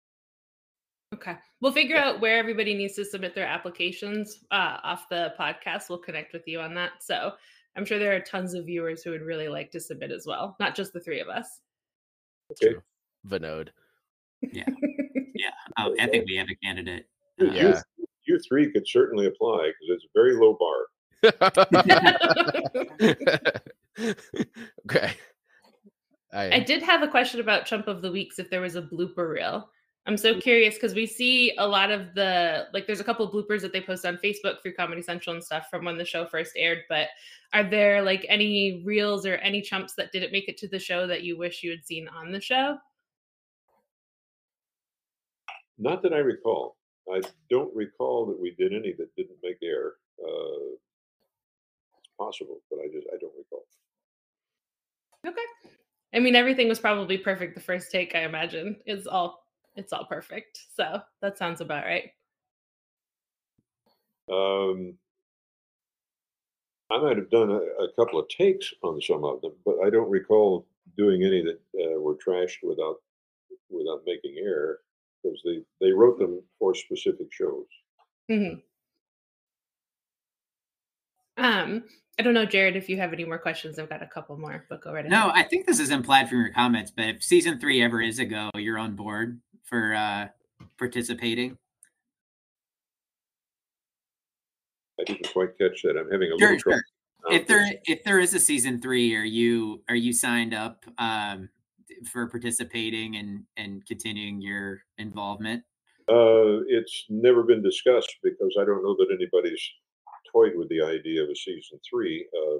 Okay. We'll figure out where everybody needs to submit their applications uh, off the podcast. We'll connect with you on that. So I'm sure there are tons of viewers who would really like to submit as well, not just the three of us. Okay. True. Vinod. Oh, I think we have a candidate. You- Uh, Yeah. You, you three could certainly apply because it's a very low bar. okay. I, I did have a question about Chump of the Weeks if there was a blooper reel. I'm so curious because we see a lot of the like there's a couple bloopers that they post on Facebook through Comedy Central and stuff from when the show first aired, but are there like any reels or any chumps that didn't make it to the show that you wish you had seen on the show? Not that I recall. I don't recall that we did any that didn't make air. Uh, it's possible, but I just I don't recall. Okay. I mean everything was probably perfect the first take, I imagine. It's all it's all perfect. So that sounds about right. Um, I might have done a, a couple of takes on some of them, but I don't recall doing any that uh, were trashed without without making air because they they wrote them for specific shows. Mhm. Um, I don't know, Jared, if you have any more questions. I've got a couple more, but go right ahead. No, I think this is implied from your comments, but if season three ever is a go, you're on board for uh participating. I didn't quite catch that. I'm having a Sure, little trouble. If Um, there if there is a season three, are you are you signed up um for participating and and continuing your involvement? Uh, it's never been discussed because I don't know that anybody's toyed with the idea of a season three. Uh,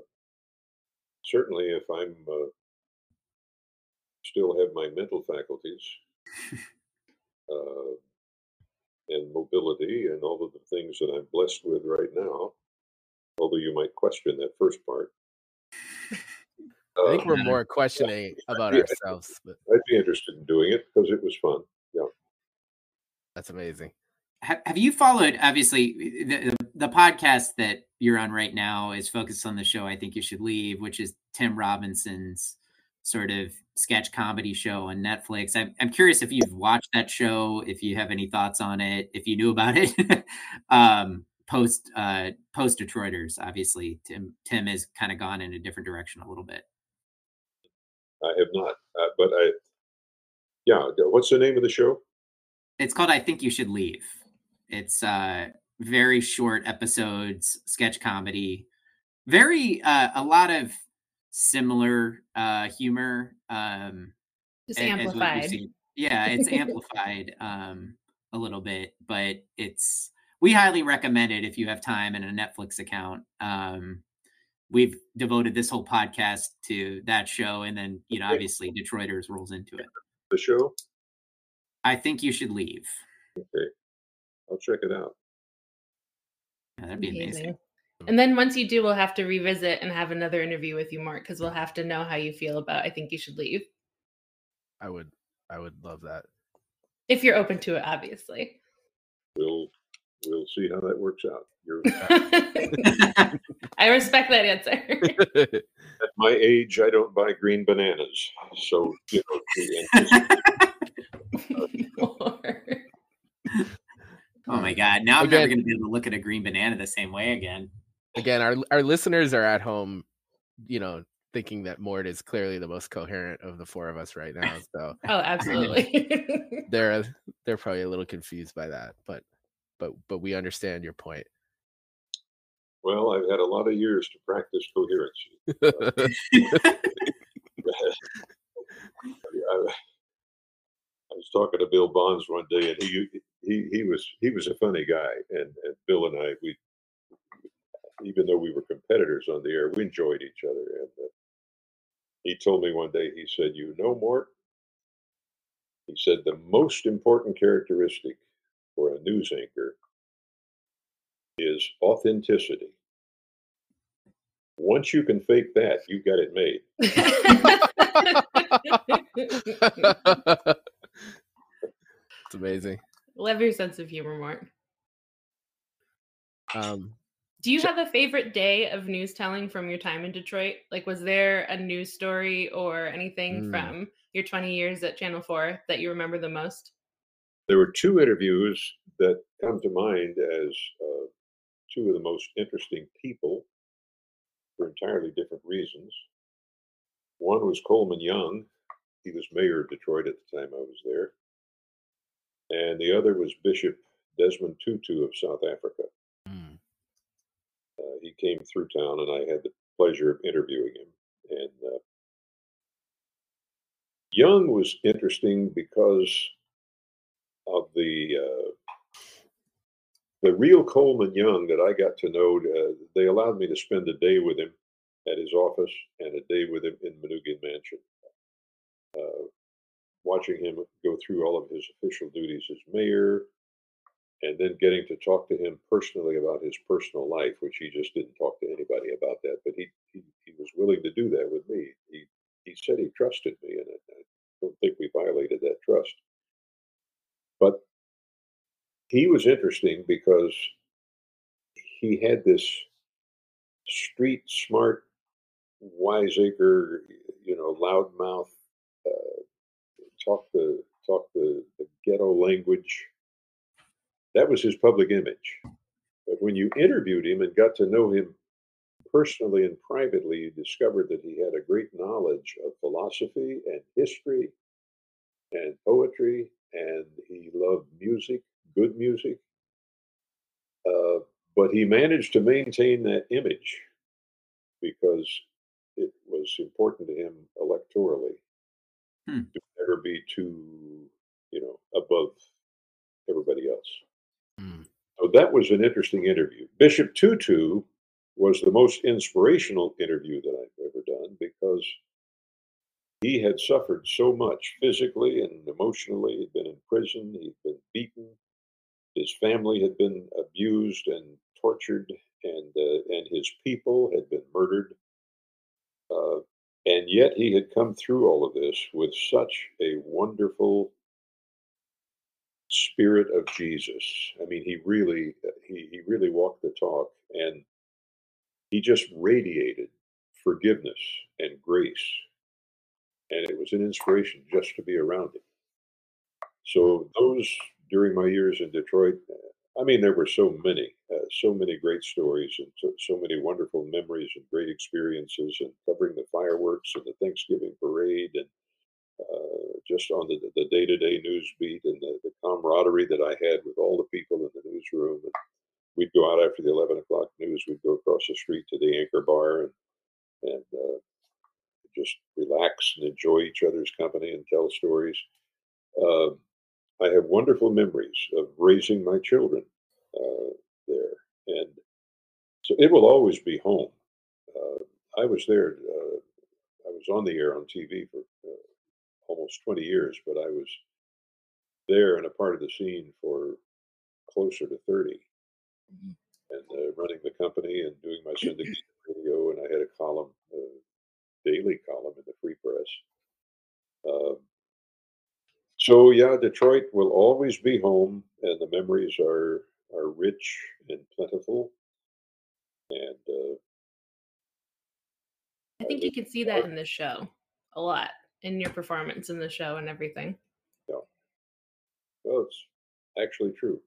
certainly, if I'm uh, still have my mental faculties uh, and mobility and all of the things that I'm blessed with right now, although you might question that first part. I think we're more questioning about Yeah. ourselves, but I'd be interested in doing it because it was fun. Yeah, that's amazing. Have, have you followed? Obviously, the, the the podcast that you're on right now is focused on the show. I think you should leave, which is Tim Robinson's sort of sketch comedy show on Netflix. I'm I'm curious if you've watched that show, if you have any thoughts on it, if you knew about it. um, post uh, post Detroiters, obviously, Tim Tim has kind of gone in a different direction a little bit. I have not, uh, but I, yeah. What's the name of the show? It's called I Think You Should Leave. It's uh very short episodes, sketch comedy. Very uh a lot of similar uh humor. Um Just as amplified. see. Yeah, it's amplified um a little bit, but it's we highly recommend it if you have time and a Netflix account. Um we've devoted this whole podcast to that show, and then you know, obviously, Detroiters rolls into it. The show. I think you should leave. Okay, I'll check it out. Yeah, that'd be amazing. Amazing. And then once you do, we'll have to revisit and have another interview with you, Mark, because we'll have to know how you feel about I think you should leave. I would I would love that. If you're open to it, obviously. We'll we'll see how that works out. You're I respect that answer. at my age, I don't buy green bananas, so you know. The- Oh my god! Now I'm never going to be able to look at a green banana the same way again. Again, our our listeners are at home, you know, thinking that Mort is clearly the most coherent of the four of us right now. So oh, absolutely. they're they're probably a little confused by that, but but but we understand your point. Well, I've had a lot of years to practice coherency. I, I was talking to Bill Bonds one day, and he he he was he was a funny guy, and, and Bill and I we even though we were competitors on the air, we enjoyed each other. And uh, he told me one day, he said, "You know, Mort," he said, "the most important characteristic for a news anchor is authenticity. Once you can fake that, you've got it made." it's amazing. Love your sense of humor, Mark. Um, Do you So- have a favorite day of news telling from your time in Detroit? Like, was there a news story or anything Mm. from your 20 years at Channel 4 that you remember the most? there were two interviews that come to mind as uh, two of the most interesting people for entirely different reasons. One was Coleman Young. He was mayor of Detroit at the time I was there. And the other was Bishop Desmond Tutu of South Africa. mm, Uh, he came through town, and I had the pleasure of interviewing him. And uh, Young was interesting because of the uh, the real Coleman Young that I got to know. Uh, they allowed me to spend a day with him at his office and a day with him in Manoogian Mansion, uh, watching him go through all of his official duties as mayor, and then getting to talk to him personally about his personal life, which he just didn't talk to anybody about that. But he he, he was willing to do that with me. He he said he trusted me, and I, don't think we violated that trust. But he was interesting because he had this street smart, wiseacre, you know, loudmouth, uh, talk the talk the, the ghetto language. That was his public image. But when you interviewed him and got to know him personally and privately, you discovered that he had a great knowledge of philosophy and history and poetry, and he loved music, good music. Uh, but he managed to maintain that image because it was important to him electorally Hmm. to never be too, you know, above everybody else. mm, So that was an interesting interview. Bishop Tutu was the most inspirational interview that I've ever done because he had suffered so much physically and emotionally. He'd been in prison, he'd been beaten, his family had been abused and tortured, and uh, and his people had been murdered. Uh, and yet he had come through all of this with such a wonderful spirit of Jesus. I mean, he really he he really walked the talk, and he just radiated forgiveness and grace, and it was an inspiration just to be around him. So those during my years in Detroit, uh, I mean, there were so many, uh, so many great stories, and so, so many wonderful memories and great experiences, and covering the fireworks and the Thanksgiving parade, and uh, just on the the day to day news beat, and the, the camaraderie that I had with all the people in the newsroom. And we'd go out after the eleven o'clock news. We'd go across the street to the Anchor Bar and and uh, just relax and enjoy each other's company and tell stories. Um I have wonderful memories of raising my children uh, there, and so it will always be home. uh, I was there. Uh, I was on the air on TV for uh, almost 20 years, but I was there and a part of the scene for closer to 30 Mhm. and uh, running the company and doing my syndicated radio. And I had a column, a daily column in the Free Press. So yeah, Detroit will always be home, and the memories are are rich and plentiful. And uh, I think you can see that in the show a lot in your performance in the show and everything. Yeah, well, it's actually true.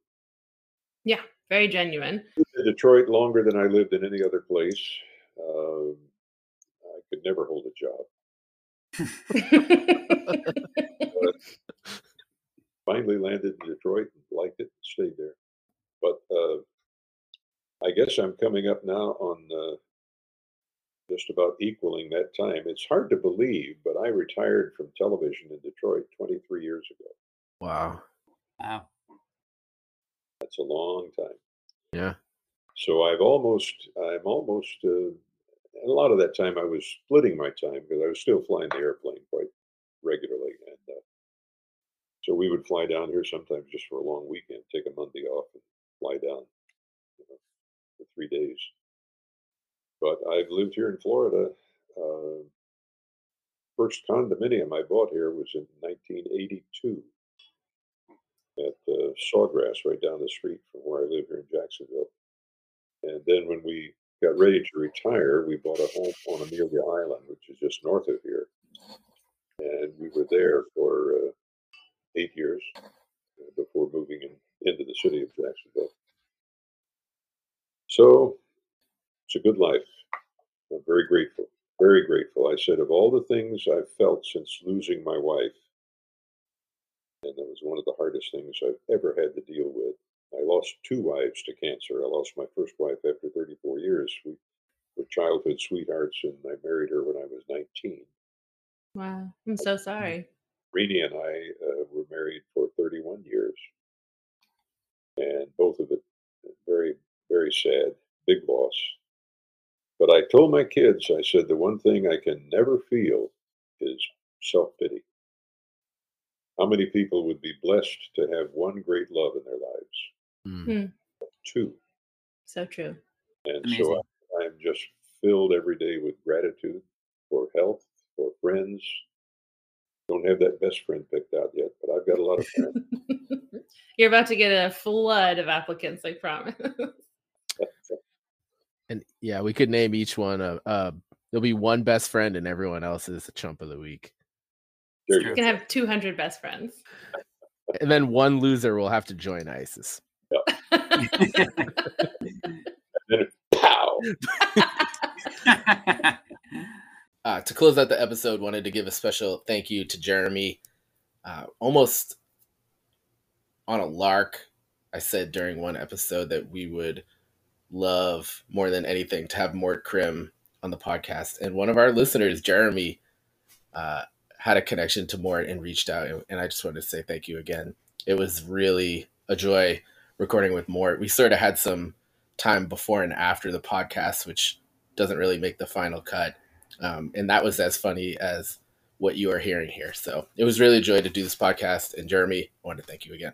Yeah, very genuine. in Detroit longer than I lived in any other place. Um, I could never hold a job. Finally landed in Detroit, liked it, stayed there. But uh, I guess I'm coming up now on uh, just about equaling that time. It's hard to believe, but I retired from television in Detroit 23 years ago. Wow. Wow. That's a long time. Yeah. So I've almost, I'm almost, uh, and a lot of that time I was splitting my time because I was still flying the airplane quite regularly. And uh, so we would fly down here sometimes just for a long weekend, take a Monday off and fly down you know, for three days. But I've lived here in Florida. Uh, first condominium I bought here was in 1982 at uh, Sawgrass, right down the street from where I live here in Jacksonville. And then when we got ready to retire, we bought a home on Amelia Island, which is just north of here. And we were there for uh, eight years uh, before moving in, into the city of Jacksonville. So it's a good life. I'm very grateful, very grateful. I said, of all the things I've felt since losing my wife, and that was one of the hardest things I've ever had to deal with. I lost two wives to cancer. I lost my first wife after 34 years. We were childhood sweethearts, and I married her when I was 19. wow. I'm so sorry. Rini and I uh, were married for 31 years, and both of it very, very sad, big loss. But I told my kids, I said, the one thing I can never feel is self pity. How many people would be blessed to have one great love in their lives? Mm. Two. So true. And Amazing. so I, I'm just filled every day with gratitude for health, for friends. Don't have that best friend picked out yet, but I've got a lot of friends. You're about to get a flood of applicants, I promise. And yeah, we could name each one a. Uh, there'll be one best friend, and everyone else is a chump of the week. There you you can have 200 best friends. And then one loser will have to join ISIS. Then pow! Uh, to close out the episode, wanted to give a special thank you to Jeremy. Uh, almost on a lark, I said during one episode that we would love more than anything to have Mort Crim on the podcast. And one of our listeners, Jeremy, uh, had a connection to Mort and reached out. And, and I just wanted to say thank you again. It was really a joy recording with Mort. We sort of had some time before and after the podcast, which doesn't really make the final cut. Um, and that was as funny as what you are hearing here. So it was really a joy to do this podcast. And Jeremy, I want to thank you again.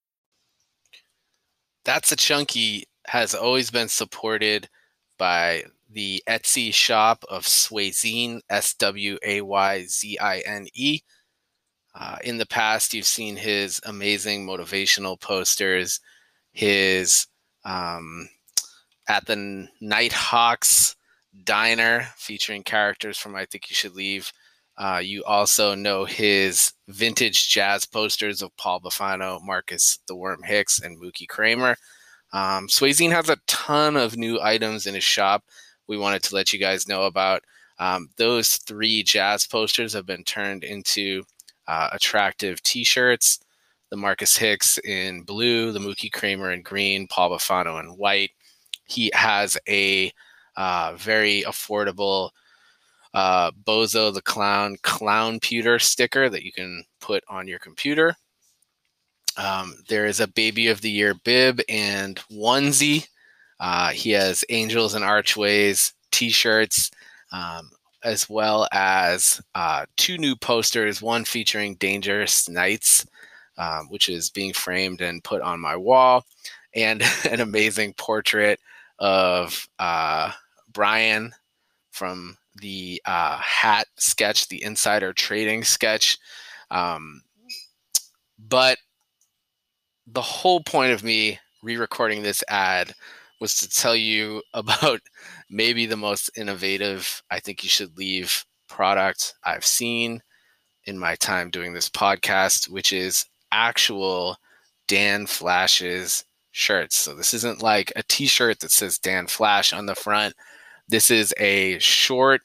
That's a Chunky has always been supported by the Etsy shop of Swayzine, S W A Y Z I N E. Uh, in the past, you've seen his amazing motivational posters, his um, at the Nighthawks Diner featuring characters from I Think You Should Leave. Uh, you also know his vintage jazz posters of Paul Bafano, Marcus the Worm Hicks, and Mookie Kramer. Um, Swayzine has a ton of new items in his shop, we wanted to let you guys know about. Um, those three jazz posters have been turned into uh, attractive T-shirts. The Marcus Hicks in blue, the Mookie Kramer in green, Paul Bufano in white. He has a uh, very affordable uh, Bozo the Clown Clown Pewter sticker that you can put on your computer. Um, there is a Baby of the Year bib and onesie. Uh, he has Angels and Archways t shirts, um, as well as uh, two new posters one featuring Dangerous Knights, um, which is being framed and put on my wall, and an amazing portrait of uh, Brian from the uh, hat sketch, the insider trading sketch. Um, but the whole point of me re-recording this ad was to tell you about maybe the most innovative I think you should leave product I've seen in my time doing this podcast, which is actual Dan Flashes shirts. So this isn't like a t-shirt that says Dan Flash on the front. This is a short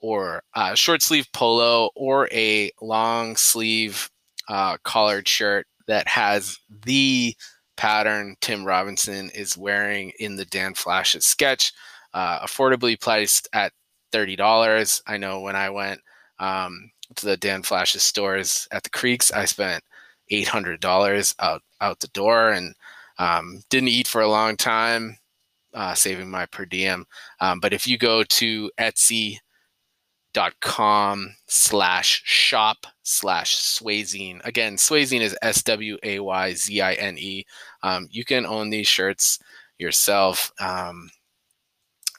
or uh, short sleeve polo or a long sleeve uh, collared shirt that has the pattern Tim Robinson is wearing in the Dan Flashes sketch, uh, affordably priced at thirty dollars. I know when I went um, to the Dan Flashes stores at the Creeks, I spent eight hundred dollars out out the door and um, didn't eat for a long time, uh, saving my per diem. Um, but if you go to Etsy.com slash shop slash Swayzine, again swayzine is s-w-a-y-z-i-n-e um, you can own these shirts yourself um,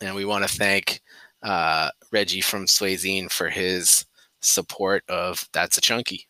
and we want to thank uh, reggie from swayzine for his support of that's a chunky